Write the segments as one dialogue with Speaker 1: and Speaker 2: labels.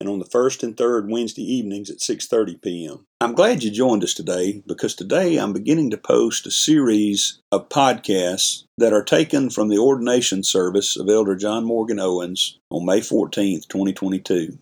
Speaker 1: and on the first and third Wednesday evenings at 6:30 p.m. I'm glad you joined us today because today I'm beginning to post a series of podcasts that are taken from the ordination service of Elder John Morgan Owens on May 14th, 2022.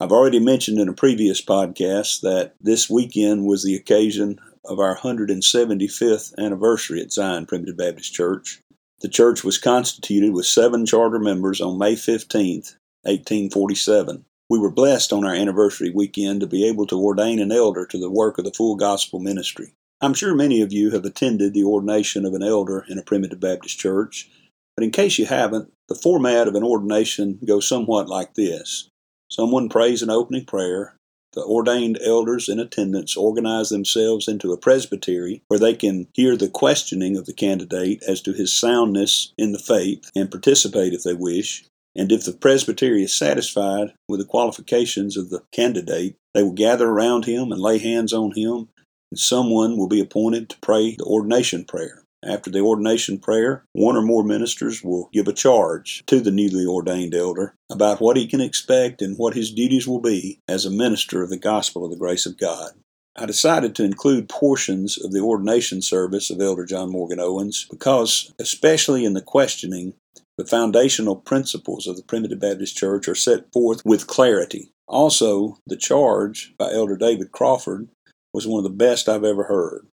Speaker 1: I've already mentioned in a previous podcast that this weekend was the occasion of our 175th anniversary at Zion Primitive Baptist Church. The church was constituted with seven charter members on May 15th, 1847. We were blessed on our anniversary weekend to be able to ordain an elder to the work of the full gospel ministry. I'm sure many of you have attended the ordination of an elder in a primitive Baptist church, but in case you haven't, the format of an ordination goes somewhat like this Someone prays an opening prayer. The ordained elders in attendance organize themselves into a presbytery where they can hear the questioning of the candidate as to his soundness in the faith and participate if they wish. And if the presbytery is satisfied with the qualifications of the candidate, they will gather around him and lay hands on him, and someone will be appointed to pray the ordination prayer. After the ordination prayer, one or more ministers will give a charge to the newly ordained elder about what he can expect and what his duties will be as a minister of the gospel of the grace of God. I decided to include portions of the ordination service of Elder John Morgan Owens because, especially in the questioning, the foundational principles of the Primitive Baptist Church are set forth with clarity. Also, the charge by Elder David Crawford was one of the best I've ever heard.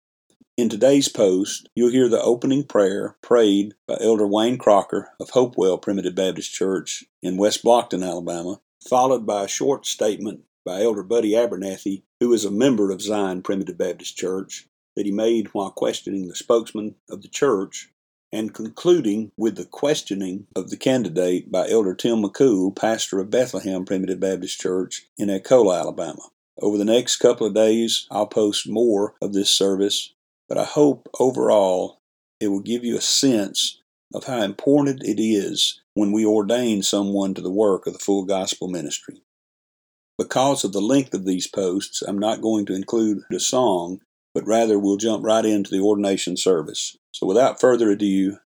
Speaker 1: In today's post, you'll hear the opening prayer prayed by Elder Wayne Crocker of Hopewell Primitive Baptist Church in West Blockton, Alabama, followed by a short statement by Elder Buddy Abernathy, who is a member of Zion Primitive Baptist Church, that he made while questioning the spokesman of the church and concluding with the questioning of the candidate by Elder Tim McCool, pastor of Bethlehem Primitive Baptist Church in Echola, Alabama. Over the next couple of days, I'll post more of this service, but I hope overall it will give you a sense of how important it is when we ordain someone to the work of the full gospel ministry. Because of the length of these posts, I'm not going to include a song, but rather we'll jump right into the ordination service. So without further ado,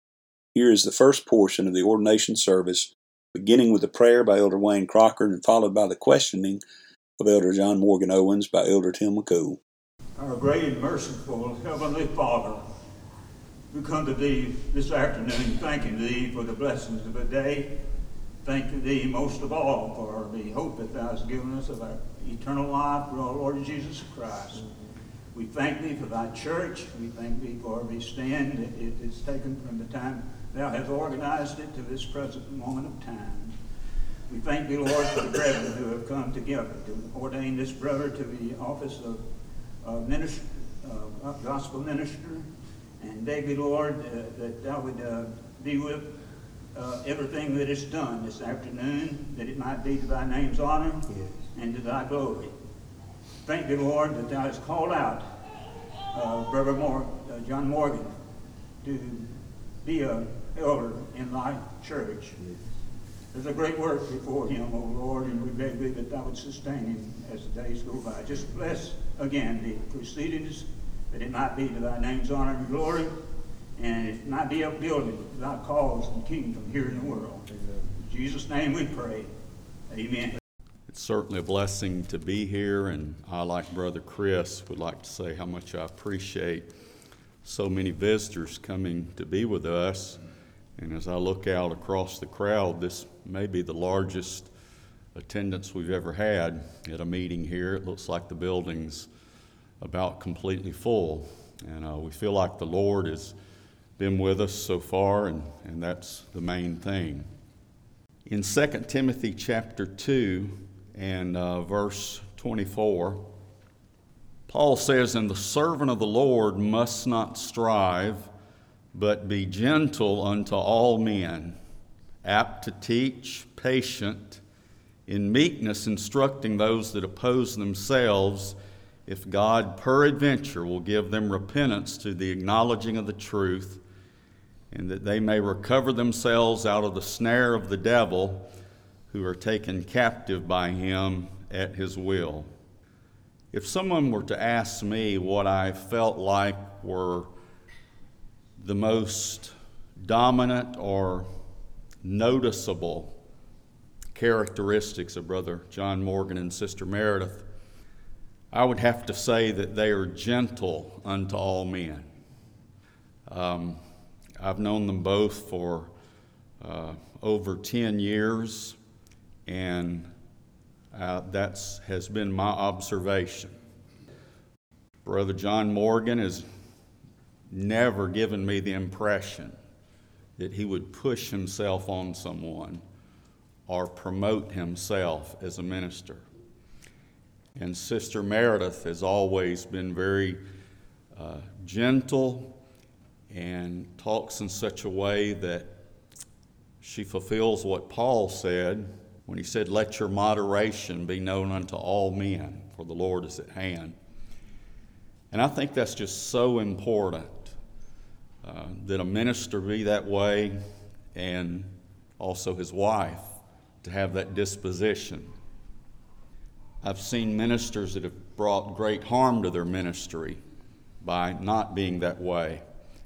Speaker 1: here is the first portion of the ordination service, beginning with a prayer by Elder Wayne Crocker and followed by the questioning of Elder John Morgan Owens by Elder Tim McCool.
Speaker 2: Our great and merciful Heavenly Father, we come to Thee this afternoon thanking Thee for the blessings of the day. Thank Thee most of all for the hope that Thou hast given us of our eternal life through our Lord Jesus Christ. We thank thee for thy church. We thank thee for the stand that it is taken from the time thou hast organized it to this present moment of time. We thank thee, Lord, for the brethren who have come together to ordain this brother to the office of, of minister, uh, gospel minister. And beg thee, Lord, uh, that thou would uh, be with uh, everything that is done this afternoon, that it might be to thy name's honor yes. and to thy glory. Thank you, Lord, that thou hast called out uh, Brother Mor- uh, John Morgan to be a elder in thy church. There's a great work before him, O Lord, and we beg thee that thou would sustain him as the days go by. Just bless again the proceedings, that it might be to thy name's honor and glory, and it might be upbuilding thy cause and kingdom here in the world. In Jesus' name we pray. Amen.
Speaker 3: It's certainly a blessing to be here, and I, like Brother Chris, would like to say how much I appreciate so many visitors coming to be with us. And as I look out across the crowd, this may be the largest attendance we've ever had at a meeting here. It looks like the building's about completely full. And uh, we feel like the Lord has been with us so far, and, and that's the main thing. In 2 Timothy chapter 2 and uh, verse 24, Paul says, And the servant of the Lord must not strive, but be gentle unto all men, apt to teach, patient, in meekness instructing those that oppose themselves, if God peradventure will give them repentance to the acknowledging of the truth, and that they may recover themselves out of the snare of the devil, who are taken captive by him at his will. If someone were to ask me what I felt like were the most dominant or noticeable characteristics of Brother John Morgan and Sister Meredith, I would have to say that they are gentle unto all men. Um, I've known them both for uh, over 10 years, and uh, that has been my observation. Brother John Morgan has never given me the impression that he would push himself on someone or promote himself as a minister. And Sister Meredith has always been very uh, gentle and talks in such a way that she fulfills what Paul said when he said, Let your moderation be known unto all men, for the Lord is at hand. And I think that's just so important uh, that a minister be that way and also his wife to have that disposition. I've seen ministers that have brought great harm to their ministry by not being that way.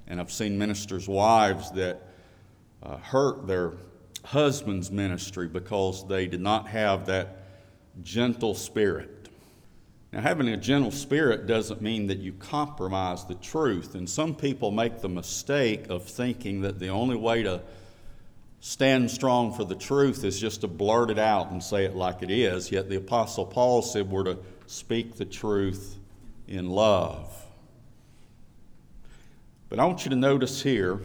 Speaker 3: And I've seen ministers' wives that uh, hurt their husband's ministry because they did not have that gentle spirit. Now, having a gentle spirit doesn't mean that you compromise the truth. And some people make the mistake of thinking that the only way to stand strong for the truth is just to blurt it out and say it like it is. Yet the Apostle Paul said we're to speak the truth in love. But I want you to notice here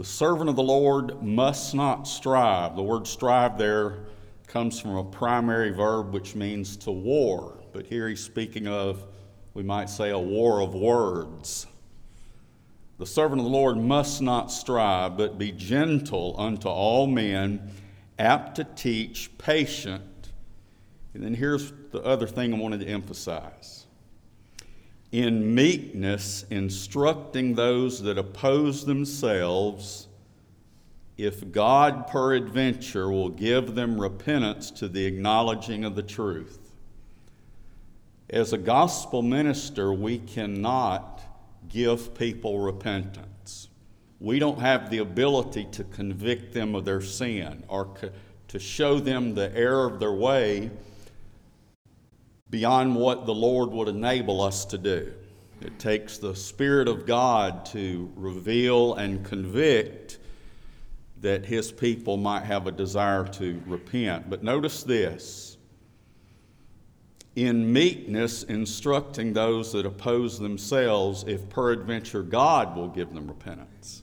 Speaker 3: the servant of the Lord must not strive. The word strive there comes from a primary verb which means to war. But here he's speaking of, we might say, a war of words. The servant of the Lord must not strive, but be gentle unto all men, apt to teach, patient. And then here's the other thing I wanted to emphasize in meekness, instructing those that oppose themselves, if God peradventure will give them repentance to the acknowledging of the truth. As a gospel minister, we cannot give people repentance. We don't have the ability to convict them of their sin or to show them the error of their way beyond what the Lord would enable us to do. It takes the Spirit of God to reveal and convict that His people might have a desire to repent. But notice this in meekness instructing those that oppose themselves, if peradventure God will give them repentance.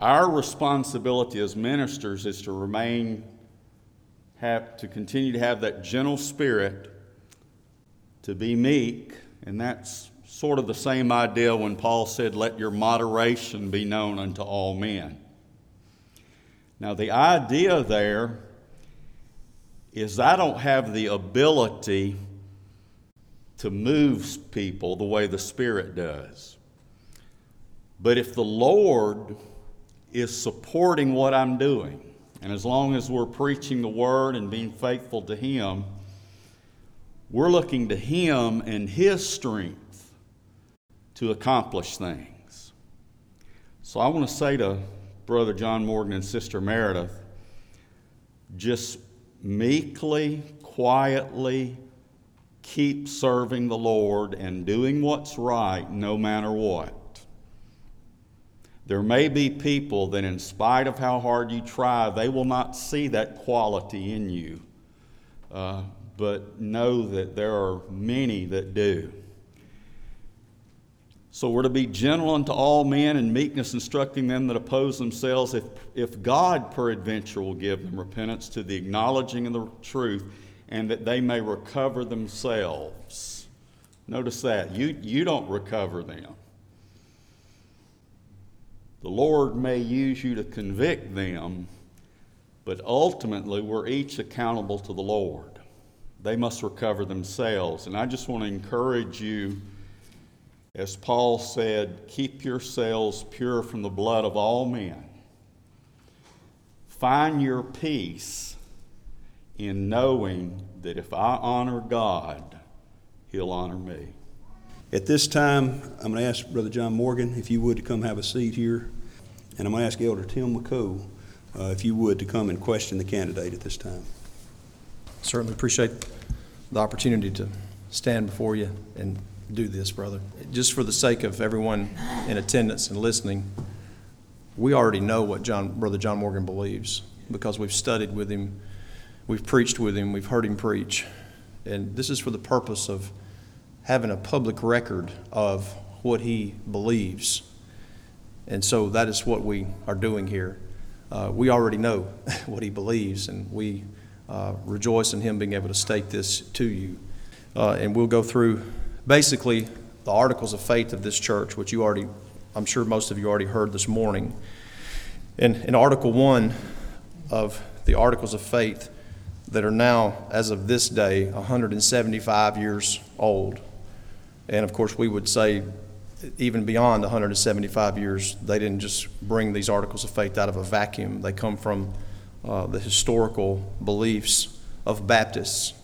Speaker 3: Our responsibility as ministers is to remain, have, to continue to have that gentle spirit, to be meek, and that's sort of the same idea when Paul said, Let your moderation be known unto all men. Now, the idea there is I don't have the ability to move people the way the Spirit does. But if the Lord is supporting what I'm doing, and as long as we're preaching the Word and being faithful to Him, we're looking to Him and His strength to accomplish things. So I want to say to Brother John Morgan and Sister Meredith just meekly, quietly keep serving the Lord and doing what's right no matter what. There may be people that, in spite of how hard you try, they will not see that quality in you. Uh, but know that there are many that do. So we're to be gentle unto all men and meekness, instructing them that oppose themselves, if, if God peradventure will give them repentance to the acknowledging of the truth, and that they may recover themselves. Notice that. You, you don't recover them. The Lord may use you to convict them, but ultimately we're each accountable to the Lord. They must recover themselves. And I just want to encourage you as Paul said, keep yourselves pure from the blood of all men. Find your peace in knowing that if I honor God, He'll honor me.
Speaker 1: At this time, I'm going to ask Brother John Morgan, if you would, to come have a seat here. And I'm going to ask Elder Tim McCool, uh, if you would, to come and question the candidate at this time.
Speaker 4: Certainly appreciate the opportunity to stand before you and do this, brother. Just for the sake of everyone in attendance and listening, we already know what John, Brother John Morgan believes because we've studied with him, we've preached with him, we've heard him preach. And this is for the purpose of having a public record of what he believes. And so that is what we are doing here. Uh, we already know what he believes, and we uh, rejoice in him being able to state this to you. Uh, and we'll go through basically the articles of faith of this church, which you already, I'm sure most of you already heard this morning. In, in Article 1 of the Articles of Faith, that are now, as of this day, 175 years old. And of course, we would say, even beyond 175 years, they didn't just bring these articles of faith out of a vacuum. They come from uh, the historical beliefs of Baptists.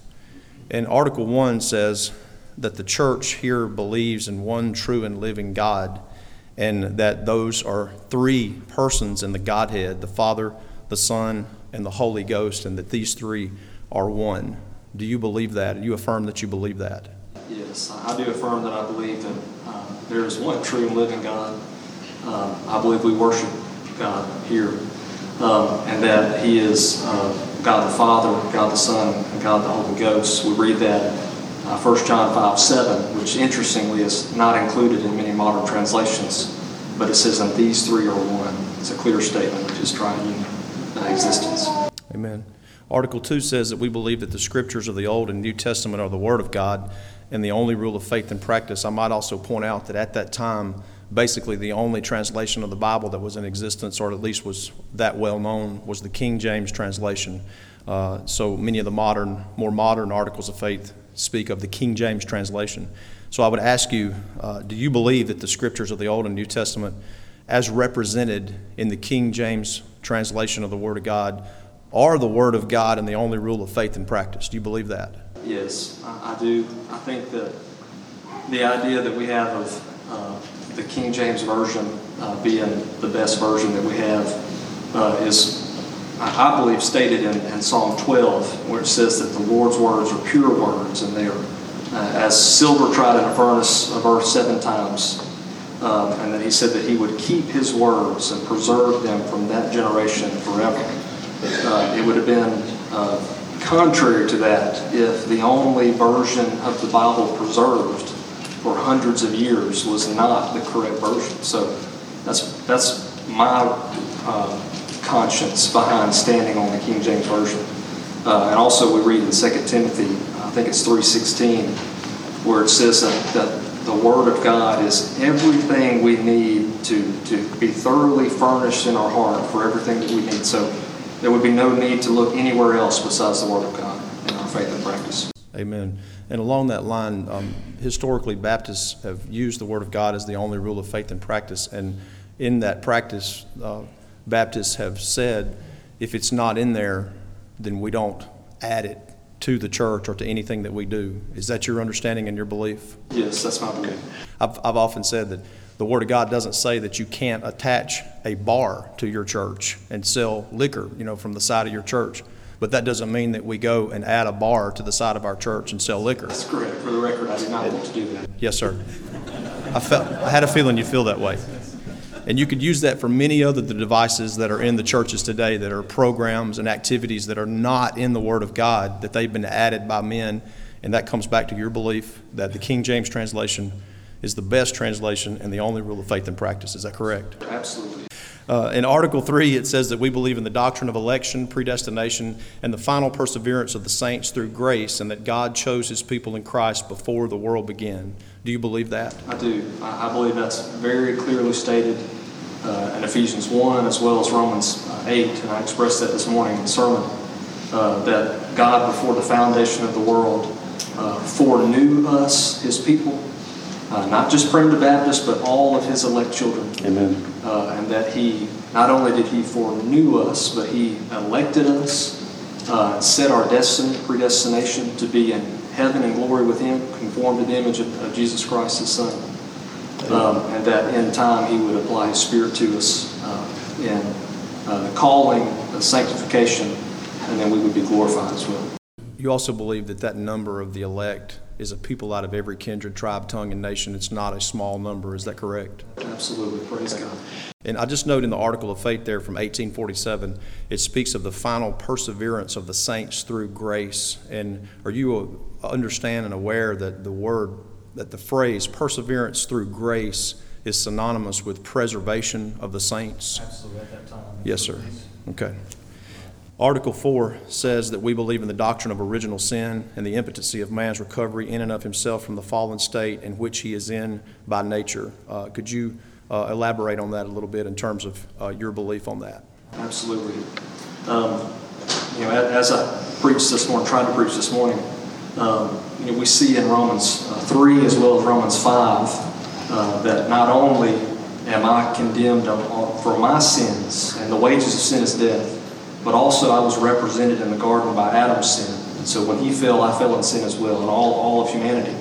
Speaker 4: And Article 1 says, that the church here believes in one true and living God, and that those are three persons in the Godhead the Father, the Son, and the Holy Ghost, and that these three are one. Do you believe that? Do you affirm that you believe that?
Speaker 5: Yes, I do affirm that I believe that uh, there is one true and living God. Uh, I believe we worship God here, um, and that He is uh, God the Father, God the Son, and God the Holy Ghost. We read that uh, 1 John 5 7, which interestingly is not included in many modern translations, but it says, and these three are one. It's a clear statement of his triune uh, existence.
Speaker 4: Amen. Article 2 says that we believe that the scriptures of the Old and New Testament are the Word of God and the only rule of faith and practice. I might also point out that at that time, basically the only translation of the Bible that was in existence, or at least was that well known, was the King James translation. Uh, so many of the modern, more modern articles of faith speak of the King James translation. So I would ask you uh, do you believe that the scriptures of the Old and New Testament, as represented in the King James translation of the Word of God, are the Word of God and the only rule of faith and practice? Do you believe that?
Speaker 5: Yes, I, I do. I think that the idea that we have of uh, the King James Version uh, being the best version that we have uh, is I believe, stated in, in, Psalm 12, where it says that the Lord's words are pure words, and they are uh, as silver tried in a furnace of earth seven times. Um, and that he said that he would keep his words and preserve them from that generation forever. Uh, it would have been uh, contrary to that if the only version of the Bible preserved for hundreds of years was not the correct version. So that's that's my uh, conscience behind standing on the King James Version. Uh, and also we read in 2 Timothy, I think it's 3.16, where it says that, that the Word of God is everything we need to, to be thoroughly furnished in our heart for everything that we need. So there would be no need to look anywhere else besides the Word of God in our faith and practice.
Speaker 4: Amen. And along that line, um, historically, Baptists have used the Word of God as the only rule of faith and practice. And in that practice, uh, Baptists have said if it's not in there, then we don't add it to the church or to anything that we do. Is that your understanding and your belief?
Speaker 5: Yes, that's my belief.
Speaker 4: I've, I've often said that the Word of God doesn't say that you can't attach a bar to your church and sell liquor, you know, from the side of your church. But that doesn't mean that we go and add a bar to the side of our church and sell liquor.
Speaker 5: That's correct. For the record, I did not want to do that.
Speaker 4: Yes, sir. I felt I had a feeling you feel that way. And you could use that for many other the devices that are in the churches today that are programs and activities that are not in the Word of God, that they've been added by men. And that comes back to your belief that the King James translation is the best translation and the only rule of faith and practice. Is that correct?
Speaker 5: Absolutely.
Speaker 4: Uh, in Article 3, it says that we believe in the doctrine of election, predestination, and the final perseverance of the saints through grace, and that God chose his people in Christ before the world began. Do you believe that?
Speaker 5: I do. I believe that's very clearly stated uh, in Ephesians 1 as well as Romans uh, 8, and I expressed that this morning in the sermon, uh, that God, before the foundation of the world, uh, foreknew us, His people, uh, not just Primitive Baptist, but all of His elect children.
Speaker 4: Amen.
Speaker 5: Uh, and that He, not only did He foreknew us, but He elected us, uh, set our destiny, predestination to be in heaven and glory with Him, conformed to the image of, of Jesus Christ, His Son. Um, and that in time He would apply His Spirit to us uh, in uh, calling, uh, sanctification, and then we would be glorified as well.
Speaker 4: You also believe that that number of the elect is a people out of every kindred, tribe, tongue, and nation. It's not a small number. Is that correct?
Speaker 5: Absolutely. Praise God.
Speaker 4: And I just note in the article of faith there from 1847, it speaks of the final perseverance of the saints through grace. And are you uh, understand and aware that the word, that the phrase perseverance through grace is synonymous with preservation of the saints?
Speaker 5: Absolutely. At that time.
Speaker 4: Yes, sir. Okay. Article 4 says that we believe in the doctrine of original sin and the impotency of man's recovery in and of himself from the fallen state in which he is in by nature. Uh, could you uh, elaborate on that a little bit in terms of uh, your belief on that?
Speaker 5: Absolutely. Um, you know, as I preached this morning, tried to preach this morning, um, you know, we see in Romans uh, 3 as well as Romans 5 uh, that not only am I condemned on- on- for my sins, and the wages of sin is death, but also I was represented in the garden by Adam's sin. And so when he fell, I fell in sin as well, and all, all of humanity.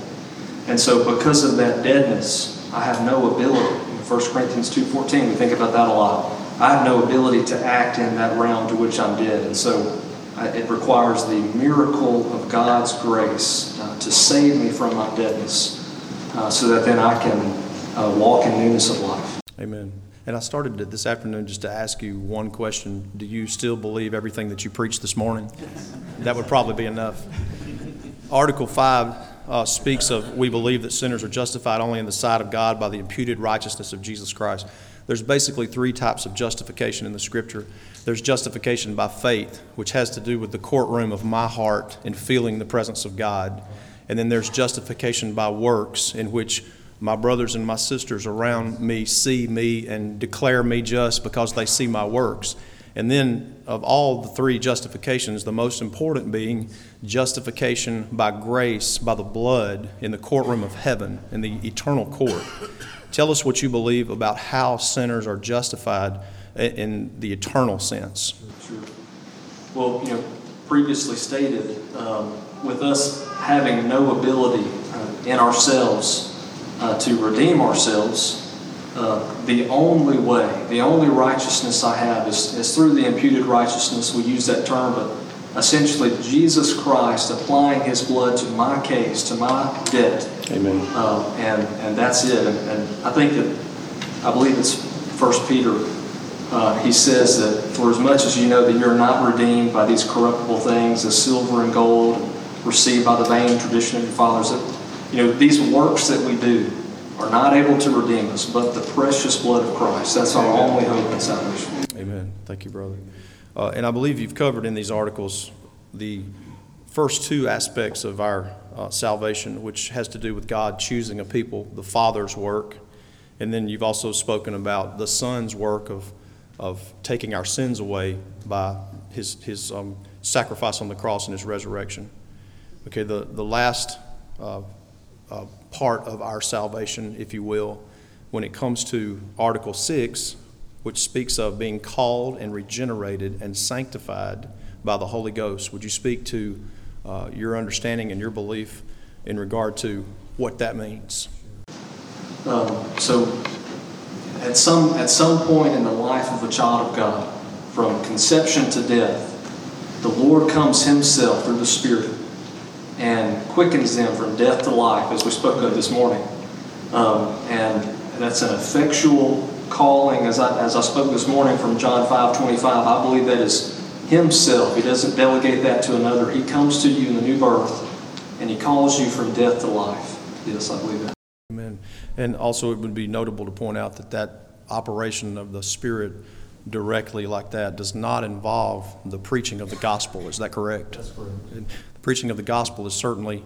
Speaker 5: And so because of that deadness, I have no ability. In 1 Corinthians 2.14, we think about that a lot. I have no ability to act in that realm to which I'm dead. And so I, it requires the miracle of God's grace uh, to save me from my deadness uh, so that then I can uh, walk in newness of life.
Speaker 4: Amen. And I started it this afternoon just to ask you one question. Do you still believe everything that you preached this morning? That would probably be enough. Article 5 uh, speaks of we believe that sinners are justified only in the sight of God by the imputed righteousness of Jesus Christ. There's basically three types of justification in the Scripture. There's justification by faith, which has to do with the courtroom of my heart and feeling the presence of God. And then there's justification by works, in which my brothers and my sisters around me see me and declare me just because they see my works. And then, of all the three justifications, the most important being justification by grace, by the blood, in the courtroom of heaven, in the eternal court. Tell us what you believe about how sinners are justified in the eternal sense.
Speaker 5: Sure. Well, you know, previously stated, um, with us having no ability uh, in ourselves uh, to redeem ourselves, uh, the only way, the only righteousness I have is, is through the imputed righteousness. We use that term, but essentially Jesus Christ applying His blood to my case, to my debt,
Speaker 4: Amen.
Speaker 5: um, and and that's it. And, and I think that I believe it's First Peter. Uh, he says that for as much as you know that you're not redeemed by these corruptible things, as silver and gold received by the vain tradition of your fathers, that you know these works that we do are not able to redeem us, but the precious blood of Christ. That's our only hope in salvation.
Speaker 4: Amen. Thank you, brother. Uh, and I believe you've covered in these articles the first two aspects of our uh, salvation, which has to do with God choosing a people, the Father's work, and then you've also spoken about the Son's work of, of taking our sins away by his, his um, sacrifice on the cross and his resurrection. Okay, the, the last uh, uh, part of our salvation, if you will, when it comes to Article 6, which speaks of being called and regenerated and sanctified by the Holy Ghost. Would you speak to uh, your understanding and your belief in regard to what that means?
Speaker 5: Um, so, at some at some point in the life of a child of God, from conception to death, the Lord comes Himself through the Spirit and quickens them from death to life, as we spoke of this morning. Um, and that's an effectual calling, as I, as I spoke this morning from John 5 25. I believe that is Himself. He doesn't delegate that to another. He comes to you in the new birth and He calls you from death to life. Yes, I believe that.
Speaker 4: Amen. And also, it would be notable to point out that that operation of the Spirit directly like that does not involve the preaching of the gospel. Is that correct? That's correct. Preaching of the gospel is certainly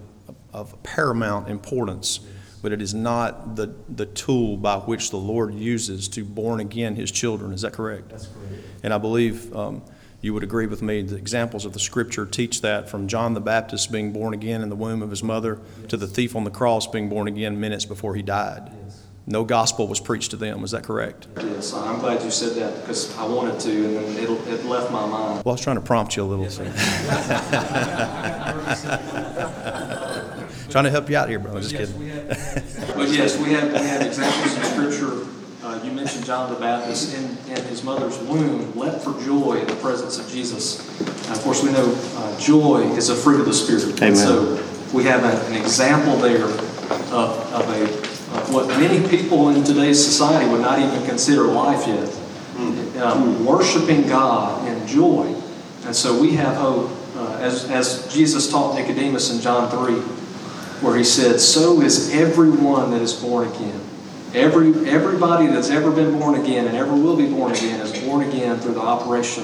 Speaker 4: of paramount importance, but it is not the, the tool by which the Lord uses to born again his children. Is that correct? That's correct. And I believe um, you would agree with me. The examples of the scripture teach that from John the Baptist being born again in the womb of his mother yes. to the thief on the cross being born again minutes before he died. Yes. No gospel was preached to them. Is that correct?
Speaker 5: Yes, I'm glad you said that because I wanted to, and then it, it left my mind.
Speaker 4: Well, I was trying to prompt you a little. Yes, trying to help you out here, bro. Just
Speaker 5: yes,
Speaker 4: kidding.
Speaker 5: but yes, we have we have examples in Scripture uh, you mentioned John the Baptist in, in his mother's womb leapt for joy in the presence of Jesus. And of course, we know uh, joy is a fruit of the Spirit.
Speaker 4: Amen.
Speaker 5: so we have a, an example there of, of, a, of what many people in today's society would not even consider life yet. Mm. Um, worshiping God in joy. And so we have hope. Uh, as, as Jesus taught Nicodemus in John 3, where he said, So is everyone that is born again. Every, everybody that's ever been born again and ever will be born again is born again through the operation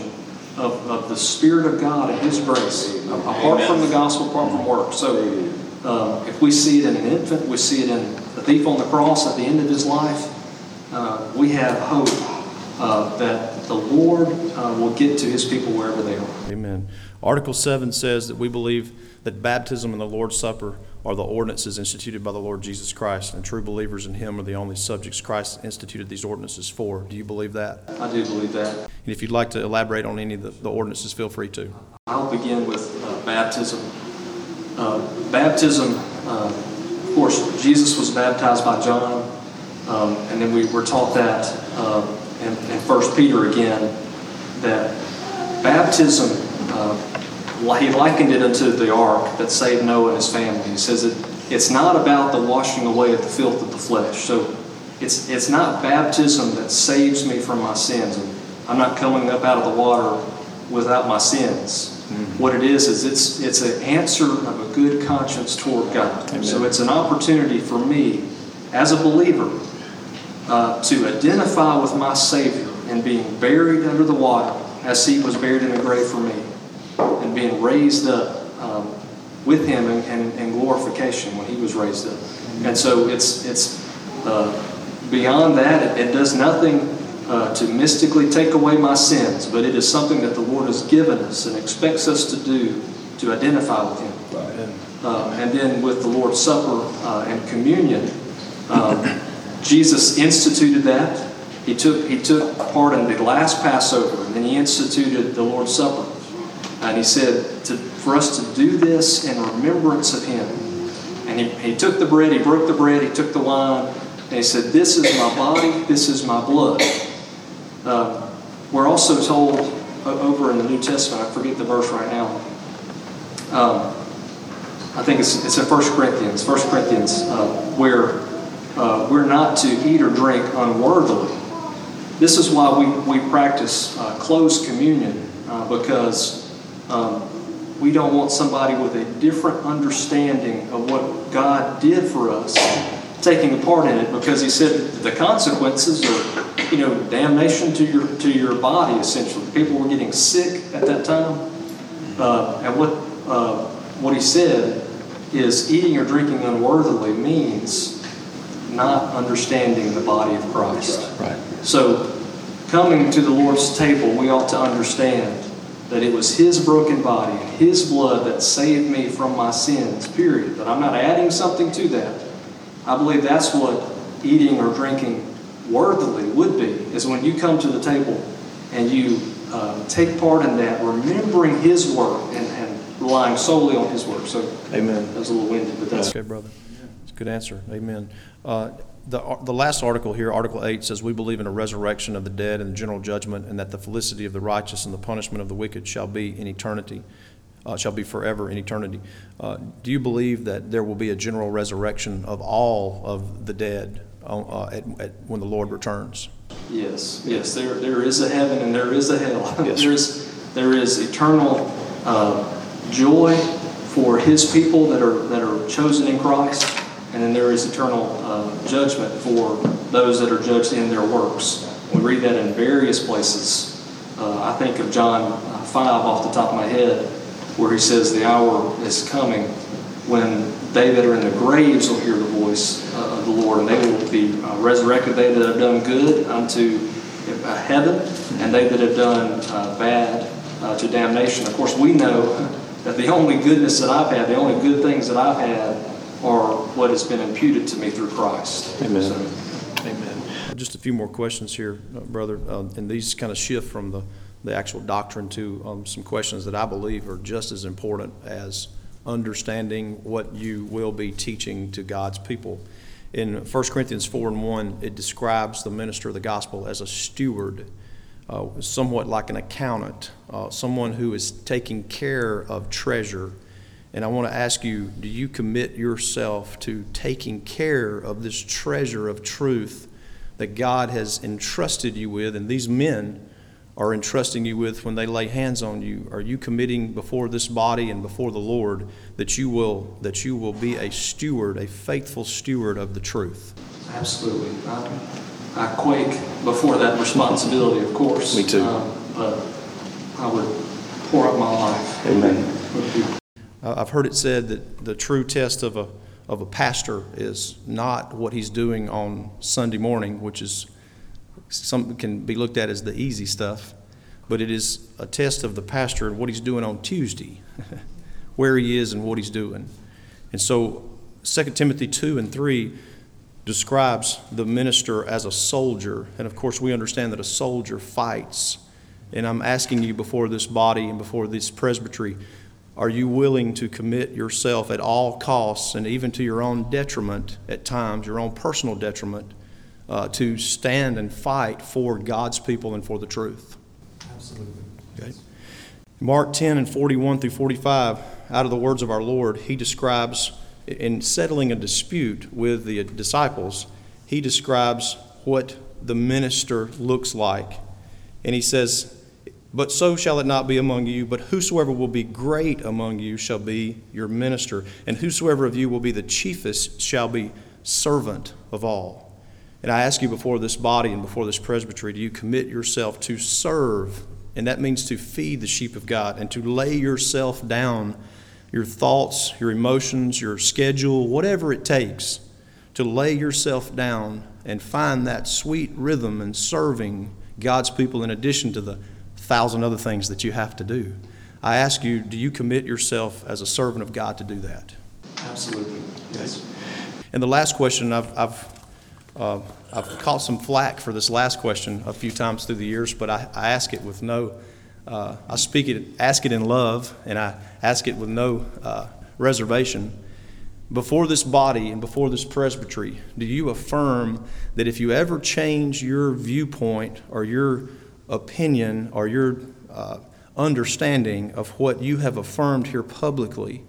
Speaker 5: of, of the Spirit of God and His grace, apart Amen. from the gospel, apart from work. So, um, if we see it in an infant, we see it in thief on the cross at the end of his life, uh, we have hope uh, that the Lord uh, will get to His people wherever they are.
Speaker 4: Amen. Article 7 says that we believe that baptism and the Lord's Supper are the ordinances instituted by the Lord Jesus Christ, and true believers in Him are the only subjects Christ instituted these ordinances for. Do you believe that?
Speaker 5: I do believe that. And
Speaker 4: if you'd like to elaborate on any of the, the ordinances, feel free to.
Speaker 5: I'll begin with uh, baptism. Uh, baptism, uh, of course, Jesus was baptized by John, um, and then we were taught that uh, in, in 1 Peter again, that baptism uh, he likened it unto the ark that saved Noah and his family. He says it, it's not about the washing away of the filth of the flesh. So it's, it's not baptism that saves me from my sins. I'm not coming up out of the water without my sins. Mm-hmm. What it is is it's it's an answer of a good conscience toward God. Amen. So it's an opportunity for me as a believer uh, to identify with my Savior and being buried under the water as He was buried in the grave for me and being raised up um, with him in, in, in, glorification when he was raised up. And so it's, it's uh, beyond that, it, it, does nothing uh, to mystically take away my sins, but it is something that the Lord has given us and expects us to do to identify with him. Uh, and then with the Lord's Supper uh, and communion, um, Jesus instituted that. He took, he took part in the last Passover, and then he instituted the Lord's Supper. And he said to, for us to do this in remembrance of him. And he, he took the bread, he broke the bread, he took the wine, and he said, This is my body, this is my blood. Uh, we're also told uh, over in the New Testament, I forget the verse right now. Um, I think it's, it's in 1 Corinthians, 1 Corinthians, uh, where uh, we're not to eat or drink unworthily. This is why we, we practice uh, closed communion, uh, because um, we don't want somebody with a different understanding of what God did for us taking a part in it because he said the consequences are you know damnation to your to your body essentially. People were getting sick at that time. Uh, and what uh, what he said is eating or drinking unworthily means not understanding the body of Christ.
Speaker 4: Right.
Speaker 5: So coming to the Lord's table we ought to understand that it was His broken body and His blood that saved me from my sins, period. That I'm not adding something to that. I believe that's what eating or drinking worthily would be, is when you come to the table and you uh, take part in that, remembering His work and, and relying solely on His work. So,
Speaker 4: Amen.
Speaker 5: That was a little windy, but that's
Speaker 4: okay, brother. It's a good answer. Amen. Uh, the, the last article here, Article 8, says, We believe in a resurrection of the dead and the general judgment, and that the felicity of the righteous and the punishment of the wicked shall be in eternity, uh, shall be forever in eternity. Uh, do you believe that there will be a general resurrection of all of the dead uh, at, at, when the Lord returns?
Speaker 5: Yes, yes. There, there is a heaven and there is a hell.
Speaker 4: Yes.
Speaker 5: there, is, there is eternal uh, joy for His people that are, that are chosen in Christ and then there is eternal uh, judgment for those that are judged in their works. We read that in various places. Uh, I think of John 5 off the top of my head, where he says, The hour is coming when they that are in the graves will hear the voice uh, of the Lord, and they will be uh, resurrected, they that have done good unto uh, heaven, and they that have done uh, bad uh, to damnation. Of course, we know that the only goodness that I've had, the only good things that I've had, are what has been imputed to me through Christ.
Speaker 4: Amen. So, Amen. Just a few more questions here, uh, brother, and these kind of shift from the, the actual doctrine to um, some questions that I believe are just as important as understanding what you will be teaching to God's people. In 1 Corinthians 4 and 1, it describes the minister of the gospel as a steward, uh, somewhat like an accountant, uh, someone who is taking care of treasure. And I want to ask you do you commit yourself to taking care of this treasure of truth that God has entrusted you with? And these men, are entrusting you with when they lay hands on you? Are you committing before this body and before the Lord that you will that you will be a steward, a faithful steward of the truth?
Speaker 5: Absolutely. I, I quake before that responsibility, of course.
Speaker 4: Me too. Um,
Speaker 5: but I would pour out my life.
Speaker 4: Amen. I've heard it said that the true test of a of a pastor is not what he's doing on Sunday morning, which is some can be looked at as the easy stuff, but it is a test of the pastor and what he's doing on Tuesday, where he is and what he's doing. And so 2 Timothy 2 and 3 describes the minister as a soldier. And of course, we understand that a soldier fights. And I'm asking you before this body and before this presbytery, are you willing to commit yourself at all costs and even to your own detriment at times, your own personal detriment? Uh, to stand and fight for God's people and for the truth.
Speaker 5: Absolutely.
Speaker 4: Okay. Mark 10 and 41 through 45, out of the words of our Lord, he describes, in settling a dispute with the disciples, he describes what the minister looks like. And he says, But so shall it not be among you, but whosoever will be great among you shall be your minister, and whosoever of you will be the chiefest shall be servant of all. And I ask you before this body and before this presbytery, do you commit yourself to serve? And that means to feed the sheep of God and to lay yourself down, your thoughts, your emotions, your schedule, whatever it takes, to lay yourself down and find that sweet rhythm in serving God's people in addition to the thousand other things that you have to do. I ask you, do you commit yourself as a servant of God to do that?
Speaker 5: Absolutely, yes.
Speaker 4: And the last question I've, I've uh, I've caught some flack for this last question a few times through the years, but I, I ask it with no, uh, I speak it, ask it in love, and I ask it with no uh, reservation. Before this body and before this presbytery, do you affirm that if you ever change your viewpoint or your opinion or your uh, understanding of what you have affirmed here publicly,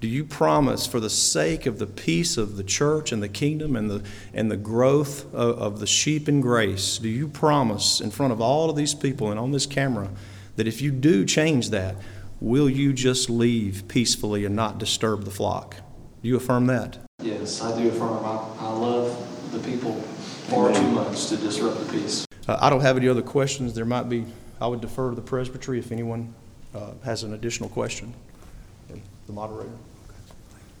Speaker 4: do you promise, for the sake of the peace of the church and the kingdom and the, and the growth of, of the sheep in grace, do you promise in front of all of these people and on this camera that if you do change that, will you just leave peacefully and not disturb the flock? Do you affirm that?
Speaker 5: Yes, I do affirm. I, I love the people far too much to disrupt the peace.
Speaker 4: Uh, I don't have any other questions. There might be, I would defer to the presbytery if anyone uh, has an additional question. The moderator.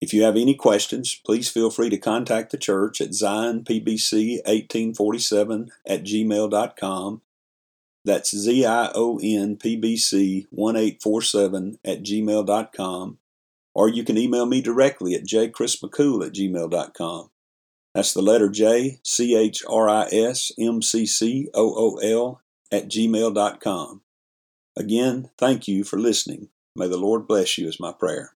Speaker 1: If you have any questions, please feel free to contact the church at zionpbc1847 at gmail.com. That's Z-I-O-N-P-B-C-1847 at gmail.com. Or you can email me directly at jchrismccool at gmail.com. That's the letter J, C H R I S M C C O O L at gmail.com. Again, thank you for listening. May the Lord bless you, is my prayer.